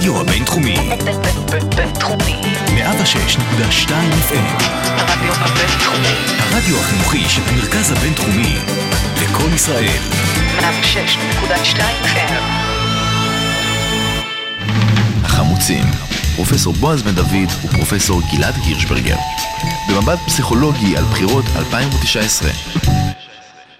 הרדיו הבינתחומי. בינתחומי. 106.2 FM. הרדיו הבינתחומי. הרדיו החינוכי של המרכז הבינתחומי. לקום ישראל. 106.2 FM. החמוצים. פרופסור בועז בן דוד ופרופסור גלעד הירשברגר. במבט פסיכולוגי על בחירות 2019.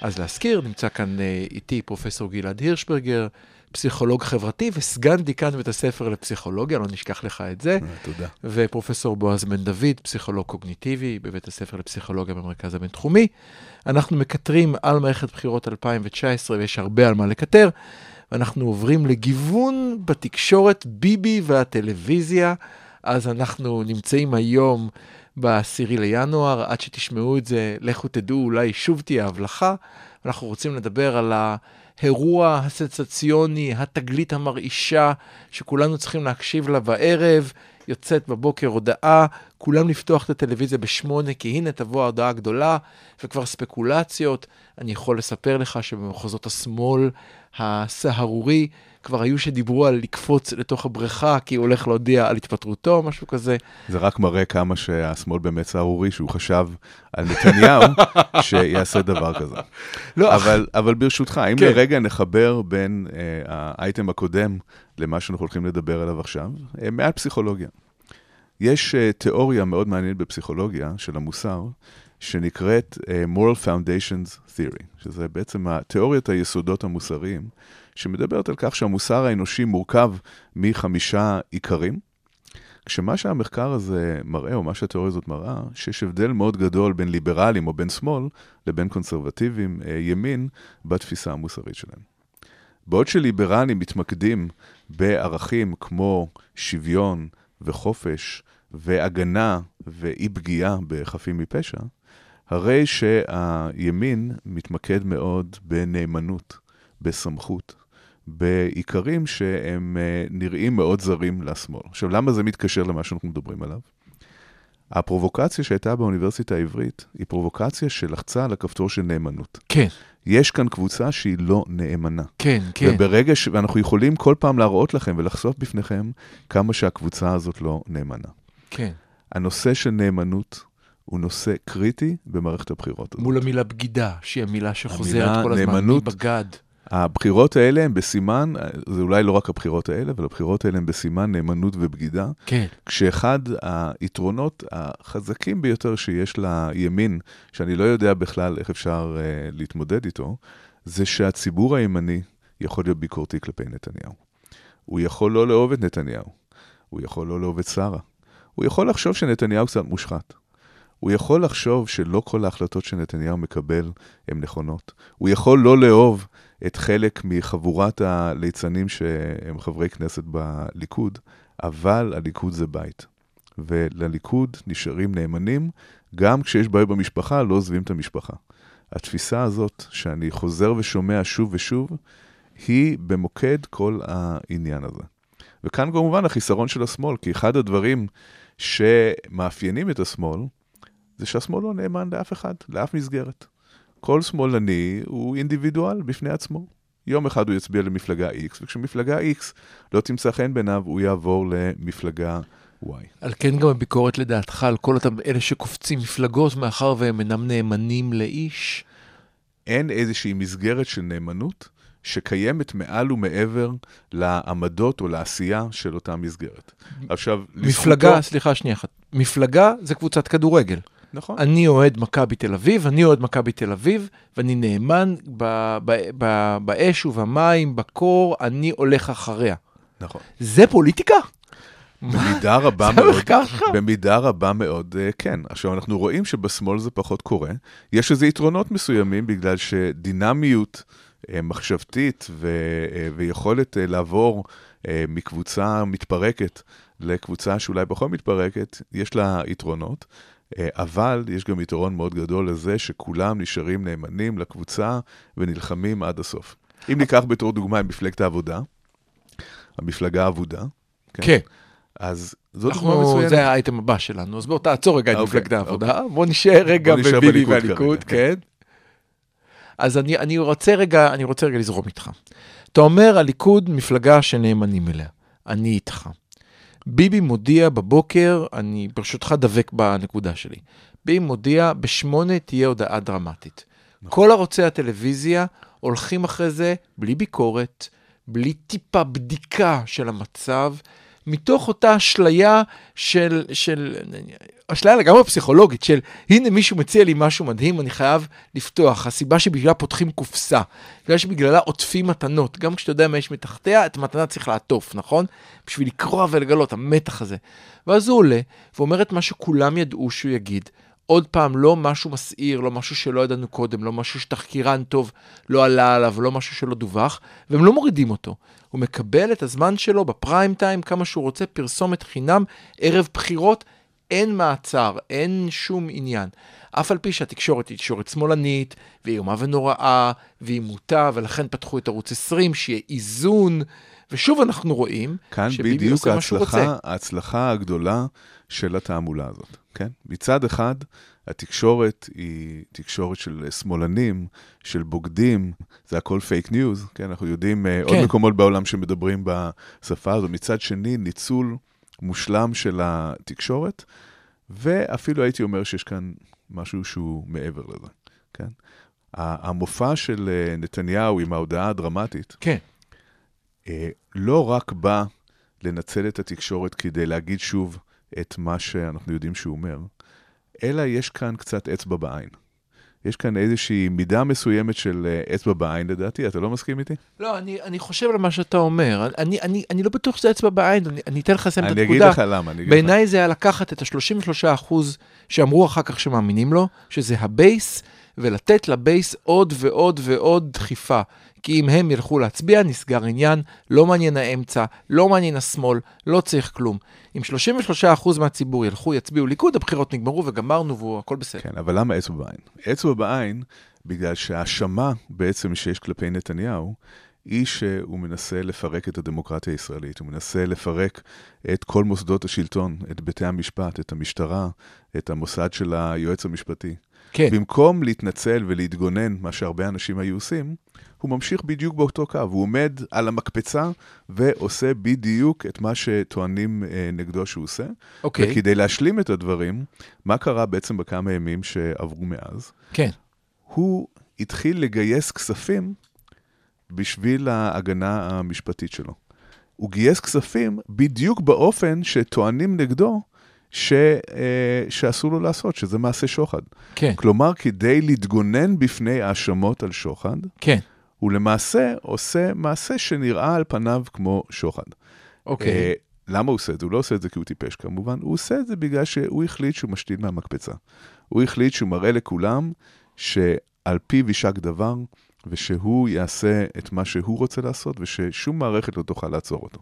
אז להזכיר, נמצא כאן אה, איתי פרופסור גלעד הירשברגר, פסיכולוג חברתי וסגן דיקן בית הספר לפסיכולוגיה, לא נשכח לך את זה. תודה. ופרופסור בועז בן דוד, פסיכולוג קוגניטיבי בבית הספר לפסיכולוגיה במרכז הבינתחומי. אנחנו מקטרים על מערכת בחירות 2019 ויש הרבה על מה לקטר. ואנחנו עוברים לגיוון בתקשורת ביבי והטלוויזיה. אז אנחנו נמצאים היום ב-10 לינואר, עד שתשמעו את זה, לכו תדעו, אולי שוב תהיה הבלחה. אנחנו רוצים לדבר על האירוע הסנסציוני, התגלית המרעישה, שכולנו צריכים להקשיב לה בערב. יוצאת בבוקר הודעה, כולם לפתוח את הטלוויזיה בשמונה, כי הנה תבוא ההודעה הגדולה, וכבר ספקולציות. אני יכול לספר לך שבמחוזות השמאל הסהרורי, כבר היו שדיברו על לקפוץ לתוך הבריכה, כי הוא הולך להודיע על התפטרותו, משהו כזה. זה רק מראה כמה שהשמאל באמת סהרורי, שהוא חשב על נתניהו שיעשה דבר כזה. לא, אבל, אבל ברשותך, אם כן. לרגע נחבר בין אה, האייטם הקודם למה שאנחנו הולכים לדבר עליו עכשיו, אה, מעט פסיכולוגיה. יש אה, תיאוריה מאוד מעניינת בפסיכולוגיה של המוסר, שנקראת אה, Moral Foundations Theory, שזה בעצם תיאוריית היסודות המוסריים, שמדברת על כך שהמוסר האנושי מורכב מחמישה עיקרים, כשמה שהמחקר הזה מראה, או מה שהתיאוריה הזאת מראה, שיש הבדל מאוד גדול בין ליברלים או בין שמאל לבין קונסרבטיבים, אה, ימין, בתפיסה המוסרית שלהם. בעוד שליברלים מתמקדים בערכים כמו שוויון וחופש והגנה ואי פגיעה בחפים מפשע, הרי שהימין מתמקד מאוד בנאמנות, בסמכות, בעיקרים שהם אה, נראים מאוד זרים לשמאל. עכשיו, למה זה מתקשר למה שאנחנו מדברים עליו? הפרובוקציה שהייתה באוניברסיטה העברית היא פרובוקציה שלחצה על הכפתור של נאמנות. כן, יש כאן קבוצה שהיא לא נאמנה. כן, כן. וברגע ש... ואנחנו יכולים כל פעם להראות לכם ולחשוף בפניכם כמה שהקבוצה הזאת לא נאמנה. כן. הנושא של נאמנות הוא נושא קריטי במערכת הבחירות הזאת. מול המילה בגידה, שהיא המילה שחוזרת המילה כל הזמן, נאמנות. מבגד. הבחירות האלה הן בסימן, זה אולי לא רק הבחירות האלה, אבל הבחירות האלה הן בסימן נאמנות ובגידה, כן, כשאחד היתרונות החזקים ביותר שיש לימין, שאני לא יודע בכלל איך אפשר uh, להתמודד איתו, זה שהציבור הימני יכול להיות ביקורתי כלפי נתניהו. הוא יכול לא לאהוב את נתניהו, הוא יכול לא לאהוב את שרה, הוא יכול לחשוב שנתניהו קצת מושחת. הוא יכול לחשוב שלא כל ההחלטות שנתניהו מקבל הן נכונות. הוא יכול לא לאהוב את חלק מחבורת הליצנים שהם חברי כנסת בליכוד, אבל הליכוד זה בית. ולליכוד נשארים נאמנים, גם כשיש בעיות במשפחה, לא עוזבים את המשפחה. התפיסה הזאת, שאני חוזר ושומע שוב ושוב, היא במוקד כל העניין הזה. וכאן כמובן החיסרון של השמאל, כי אחד הדברים שמאפיינים את השמאל, זה שהשמאל לא נאמן לאף אחד, לאף מסגרת. כל שמאלני הוא אינדיבידואל בפני עצמו. יום אחד הוא יצביע למפלגה X, וכשמפלגה X לא תמצא חן בעיניו, הוא יעבור למפלגה Y. על כן גם הביקורת לדעתך על כל אותם אלה שקופצים מפלגות, מאחר והם אינם נאמנים לאיש. אין איזושהי מסגרת של נאמנות שקיימת מעל ומעבר לעמדות או לעשייה של אותה מסגרת. עכשיו, מפלגה, לזכותו- סליחה שנייה אחת, מפלגה זה קבוצת כדורגל. נכון. אני אוהד מכבי תל אביב, אני אוהד מכבי תל אביב, ואני נאמן ב- ב- ב- באש ובמים, בקור, אני הולך אחריה. נכון. זה פוליטיקה? במידה רבה מאוד? במידה רבה מאוד, אה, כן. עכשיו, אנחנו רואים שבשמאל זה פחות קורה. יש לזה יתרונות מסוימים, בגלל שדינמיות אה, מחשבתית ו- אה, ויכולת לעבור מקבוצה מתפרקת לקבוצה שאולי פחות מתפרקת, יש לה יתרונות. אה, אבל יש גם יתרון מאוד גדול לזה שכולם נשארים נאמנים לקבוצה ונלחמים עד הסוף. אם ניקח בתור דוגמה את מפלגת העבודה, המפלגה האבודה, כן. אז זאת דוגמה אנחנו, מצוינת. זה האייטם הבא שלנו, אז בוא תעצור רגע את אוקיי, מפלגת העבודה, בוא נשאר רגע בוא בביבי והליכוד, כרגע, כן. אז אני, אני רוצה רגע, אני רוצה רגע לזרום איתך. אתה אומר, הליכוד מפלגה שנאמנים אליה. אני איתך. ביבי מודיע בבוקר, אני ברשותך דבק בנקודה שלי. ביבי מודיע, בשמונה תהיה הודעה דרמטית. כל ערוצי הטלוויזיה הולכים אחרי זה בלי ביקורת, בלי טיפה בדיקה של המצב, מתוך אותה אשליה של, של, אשליה לגמרי פסיכולוגית, של הנה מישהו מציע לי משהו מדהים, אני חייב לפתוח. הסיבה שבגללה פותחים קופסה, בגלל שבגללה עוטפים מתנות, גם כשאתה יודע מה יש מתחתיה, את המתנה צריך לעטוף, נכון? בשביל לקרוע ולגלות, המתח הזה. ואז הוא עולה ואומר את מה שכולם ידעו שהוא יגיד. עוד פעם, לא משהו מסעיר, לא משהו שלא ידענו קודם, לא משהו שתחקירן טוב לא עלה עליו, לא משהו שלא דווח, והם לא מורידים אותו. הוא מקבל את הזמן שלו בפריים טיים, כמה שהוא רוצה, פרסומת חינם, ערב בחירות, אין מעצר, אין שום עניין. אף על פי שהתקשורת היא תקשורת שמאלנית, והיא איומה ונוראה, והיא מוטה, ולכן פתחו את ערוץ 20, שיהיה איזון, ושוב אנחנו רואים כאן שביבי בדיוק עושה מה שהוא רוצה. ההצלחה, ההצלחה הגדולה של התעמולה הזאת, כן? מצד אחד, התקשורת היא תקשורת של שמאלנים, של בוגדים, זה הכל fake news, כן? אנחנו יודעים אה, עוד כן. מקומות בעולם שמדברים בשפה הזו. מצד שני, ניצול מושלם של התקשורת, ואפילו הייתי אומר שיש כאן משהו שהוא מעבר לזה, כן? המופע של אה, נתניהו עם ההודעה הדרמטית, כן, אה, לא רק בא לנצל את התקשורת כדי להגיד שוב את מה שאנחנו יודעים שהוא אומר, אלא יש כאן קצת אצבע בעין. יש כאן איזושהי מידה מסוימת של אה, אצבע בעין, לדעתי, אתה לא מסכים איתי? לא, אני, אני חושב על מה שאתה אומר. אני, אני, אני לא בטוח שזה אצבע בעין, אני, אני אתן לך לסיים את אני אגיד. לך למה, אני אגיד לך. בעיניי זה היה לקחת את ה-33% שאמרו אחר כך שמאמינים לו, שזה ה base, ולתת ל base עוד ועוד ועוד דחיפה. כי אם הם ילכו להצביע, נסגר עניין, לא מעניין האמצע, לא מעניין השמאל, לא צריך כלום. אם 33% מהציבור ילכו, יצביעו ליכוד, הבחירות נגמרו וגמרנו והכל בסדר. כן, אבל למה אצבע בעין? אצבע בעין, בגלל שההאשמה בעצם שיש כלפי נתניהו, היא שהוא מנסה לפרק את הדמוקרטיה הישראלית, הוא מנסה לפרק את כל מוסדות השלטון, את בתי המשפט, את המשטרה, את המוסד של היועץ המשפטי. כן, במקום להתנצל ולהתגונן, מה שהרבה אנשים היו עושים, הוא ממשיך בדיוק באותו קו. הוא עומד על המקפצה ועושה בדיוק את מה שטוענים אה, נגדו שהוא עושה. אוקיי, וכדי להשלים את הדברים, מה קרה בעצם בכמה ימים שעברו מאז? כן, הוא התחיל לגייס כספים בשביל ההגנה המשפטית שלו. הוא גייס כספים בדיוק באופן שטוענים נגדו ש, אה, שאסור לו לעשות, שזה מעשה שוחד. כן, כלומר, כדי להתגונן בפני האשמות על שוחד, כן, הוא למעשה עושה מעשה שנראה על פניו כמו שוחד. אוקיי. אה, למה הוא עושה את זה? הוא לא עושה את זה כי הוא טיפש כמובן, הוא עושה את זה בגלל שהוא החליט שהוא משתין מהמקפצה. הוא החליט שהוא מראה לכולם שעל פיו יישק דבר, ושהוא יעשה את מה שהוא רוצה לעשות, וששום מערכת לא תוכל לעצור אותו.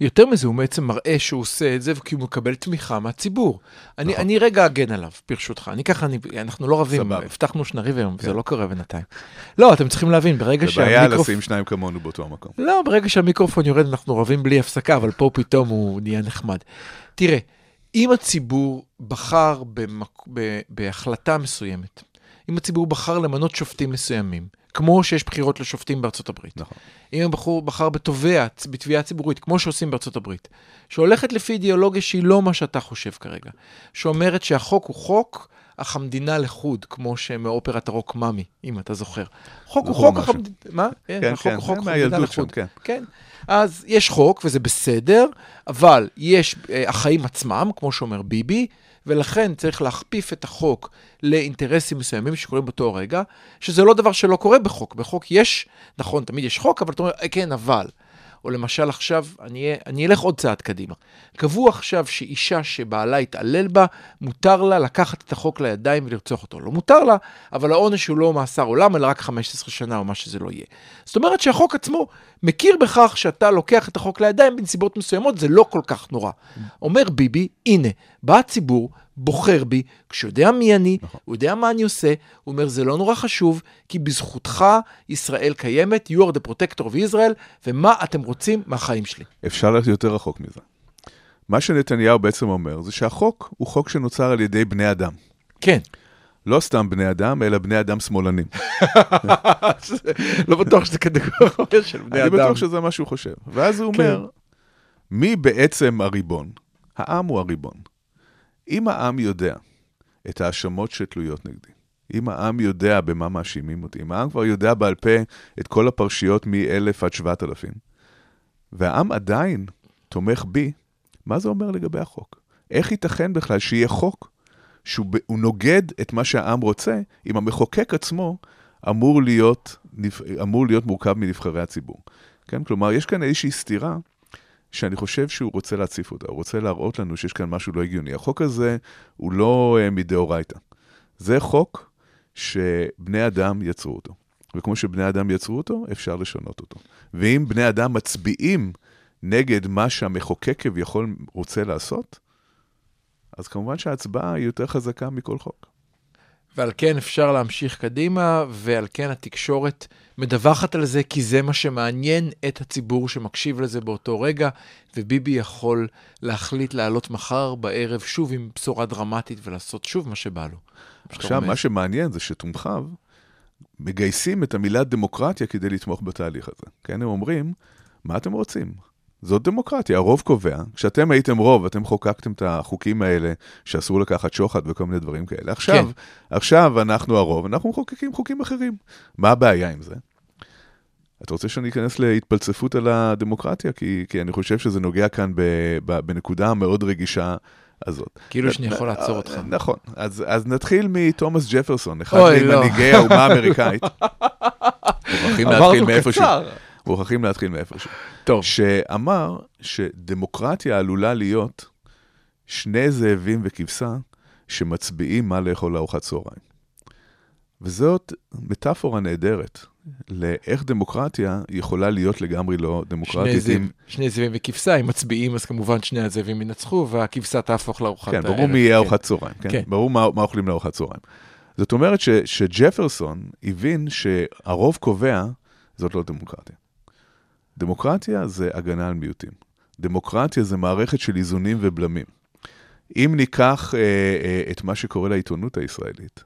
יותר מזה, הוא בעצם מראה שהוא עושה את זה כי הוא מקבל תמיכה מהציבור. אני, נכון. אני רגע אגן עליו, ברשותך. אני ככה, אני, אנחנו לא רבים, סבבה. הבטחנו שנריב היום, כן. זה לא קורה בינתיים. לא, אתם צריכים להבין, ברגע זה בעיה שהמיקרופון... לשים שניים כמונו באותו המקום. לא, ברגע שהמיקרופון יורד אנחנו רבים בלי הפסקה, אבל פה פתאום הוא נהיה נחמד. תראה, אם הציבור בחר במק... ב... בהחלטה מסוימת, אם הציבור בחר למנות שופטים מסוימים, כמו שיש בחירות לשופטים בארצות הברית, נכון. אם הבחור בחר בתובע, בתביעה ציבורית, כמו שעושים בארצות הברית, שהולכת לפי אידיאולוגיה שהיא לא מה שאתה חושב כרגע, שאומרת שהחוק הוא חוק, אך המדינה לחוד, כמו שמאופרת הרוק מאמי, אם אתה זוכר. חוק הוא חוק, אך משהו. המדינה... מה? כן, החוק כן, הוא חוק, המדינה לחוד. כן. כן. אז יש חוק, וזה בסדר, אבל יש אה, החיים עצמם, כמו שאומר ביבי, ולכן צריך להכפיף את החוק לאינטרסים מסוימים שקורים באותו רגע, שזה לא דבר שלא קורה בחוק. בחוק יש, נכון, תמיד יש חוק, אבל אתה אומר, "אה, כן, אבל. או למשל עכשיו, אני, אני אלך עוד צעד קדימה. קבעו עכשיו שאישה שבעלה התעלל בה, מותר לה לקחת את החוק לידיים ולרצוח אותו. לא מותר לה, אבל העונש הוא לא מאסר עולם, אלא רק 15 שנה או מה שזה לא יהיה. זאת אומרת שהחוק עצמו מכיר בכך שאתה לוקח את החוק לידיים בנסיבות מסוימות, זה לא כל כך נורא. אומר ביבי, הנה, בא הציבור, בוחר בי, כשהוא יודע מי אני, הוא יודע מה אני עושה, הוא אומר, זה לא נורא חשוב, כי בזכותך ישראל קיימת, you are the protector of Israel, ומה אתם רוצים מהחיים שלי. אפשר ללכת יותר רחוק מזה. מה שנתניהו בעצם אומר זה שהחוק הוא חוק שנוצר על ידי בני אדם. כן, לא סתם בני אדם, אלא בני אדם שמאלנים. לא בטוח שזה קטגוריה של בני אני אדם. בטוח שזה מה שהוא חושב. ואז הוא כן. אומר, מי בעצם הריבון? העם הוא הריבון. אם העם יודע את ההאשמות שתלויות נגדי, אם העם יודע במה מאשימים אותי, אם העם כבר יודע בעל פה את כל הפרשיות מ-1000 עד 7,000, והעם עדיין תומך בי, מה זה אומר לגבי החוק? איך ייתכן בכלל שיהיה חוק שהוא נוגד את מה שהעם רוצה, אם המחוקק עצמו אמור להיות, אמור להיות מורכב מנבחרי הציבור? כן? כלומר, יש כאן איזושהי סתירה שאני חושב שהוא רוצה להציף אותה, הוא רוצה להראות לנו שיש כאן משהו לא הגיוני. החוק הזה הוא לא uh, מדאורייתא. זה חוק שבני אדם יצרו אותו. וכמו שבני אדם יצרו אותו, אפשר לשנות אותו. ואם בני אדם מצביעים נגד מה שהמחוקק כביכול רוצה לעשות, אז כמובן שההצבעה היא יותר חזקה מכל חוק. ועל כן אפשר להמשיך קדימה, ועל כן התקשורת מדווחת על זה, כי זה מה שמעניין את הציבור שמקשיב לזה באותו רגע, וביבי יכול להחליט לעלות מחר בערב שוב עם בשורה דרמטית ולעשות שוב מה שבא לו. עכשיו, מה שמעניין זה שתומכיו מגייסים את המילה דמוקרטיה כדי לתמוך בתהליך הזה. כן, הם אומרים, מה אתם רוצים? זאת דמוקרטיה, הרוב קובע. כשאתם הייתם רוב, אתם חוקקתם את החוקים האלה שאסור לקחת שוחד וכל מיני דברים כאלה. עכשיו, כן. עכשיו אנחנו הרוב, אנחנו מחוקקים חוקים אחרים. מה הבעיה עם זה? אתה רוצה שאני אכנס להתפלצפות על הדמוקרטיה? כי, כי אני חושב שזה נוגע כאן ב, ב, בנקודה המאוד רגישה הזאת. כאילו שאני יכול לעצור אותך. נכון. אז, אז נתחיל מתומאס ג'פרסון, אחד ממנהיגי לא. האומה האמריקאית. מוכרחים להתחיל מאיפשהו. מוכרחים להתחיל מאיפשהו. טוב. שאמר שדמוקרטיה עלולה להיות שני זאבים וכבשה שמצביעים מה לאכול לארוחת צהריים. וזאת מטאפורה נהדרת לאיך דמוקרטיה יכולה להיות לגמרי לא דמוקרטית. שני, זאב, עם... שני זאבים וכבשה, אם מצביעים, אז כמובן שני הזאבים ינצחו, והכבשה תהפוך לארוחת הערב. כן, ברור מי יהיה ארוחת צהריים, כן? כן. ברור מה, מה אוכלים לארוחת צהריים. זאת אומרת ש, שג'פרסון הבין שהרוב קובע, זאת לא דמוקרטיה. דמוקרטיה זה הגנה על מיעוטים. דמוקרטיה זה מערכת של איזונים ובלמים. אם ניקח אה, אה, את מה שקורה לעיתונות הישראלית,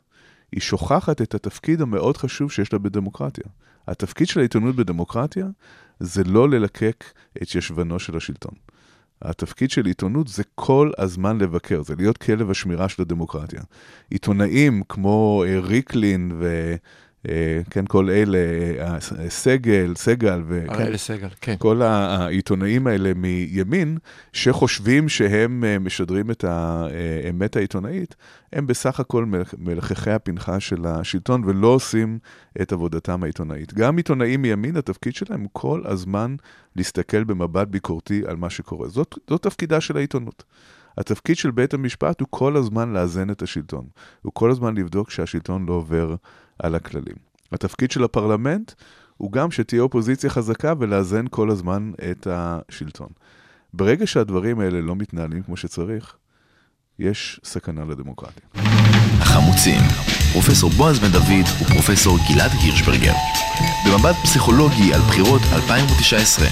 היא שוכחת את התפקיד המאוד חשוב שיש לה בדמוקרטיה. התפקיד של העיתונות בדמוקרטיה זה לא ללקק את ישבנו של השלטון. התפקיד של עיתונות זה כל הזמן לבקר, זה להיות כלב השמירה של הדמוקרטיה. עיתונאים כמו אה, ריקלין ו... אה, כן, כל אלה, אה, סגל, סגל, וכן, אלה סגל, כן. כל העיתונאים האלה מימין, שחושבים שהם אה, משדרים את האמת העיתונאית, הם בסך הכל מלחכי הפנחה של השלטון ולא עושים את עבודתם העיתונאית. גם עיתונאים מימין, התפקיד שלהם הוא כל הזמן להסתכל במבט ביקורתי על מה שקורה. זאת, זאת תפקידה של העיתונות. התפקיד של בית המשפט הוא כל הזמן לאזן את השלטון. הוא כל הזמן לבדוק שהשלטון לא עובר על הכללים. התפקיד של הפרלמנט הוא גם שתהיה אופוזיציה חזקה ולאזן כל הזמן את השלטון. ברגע שהדברים האלה לא מתנהלים כמו שצריך, יש סכנה לדמוקרטיה. החמוצים, פרופסור בועז בן דוד ופרופסור גלעד הירשברגר. במבט פסיכולוגי על בחירות 2019.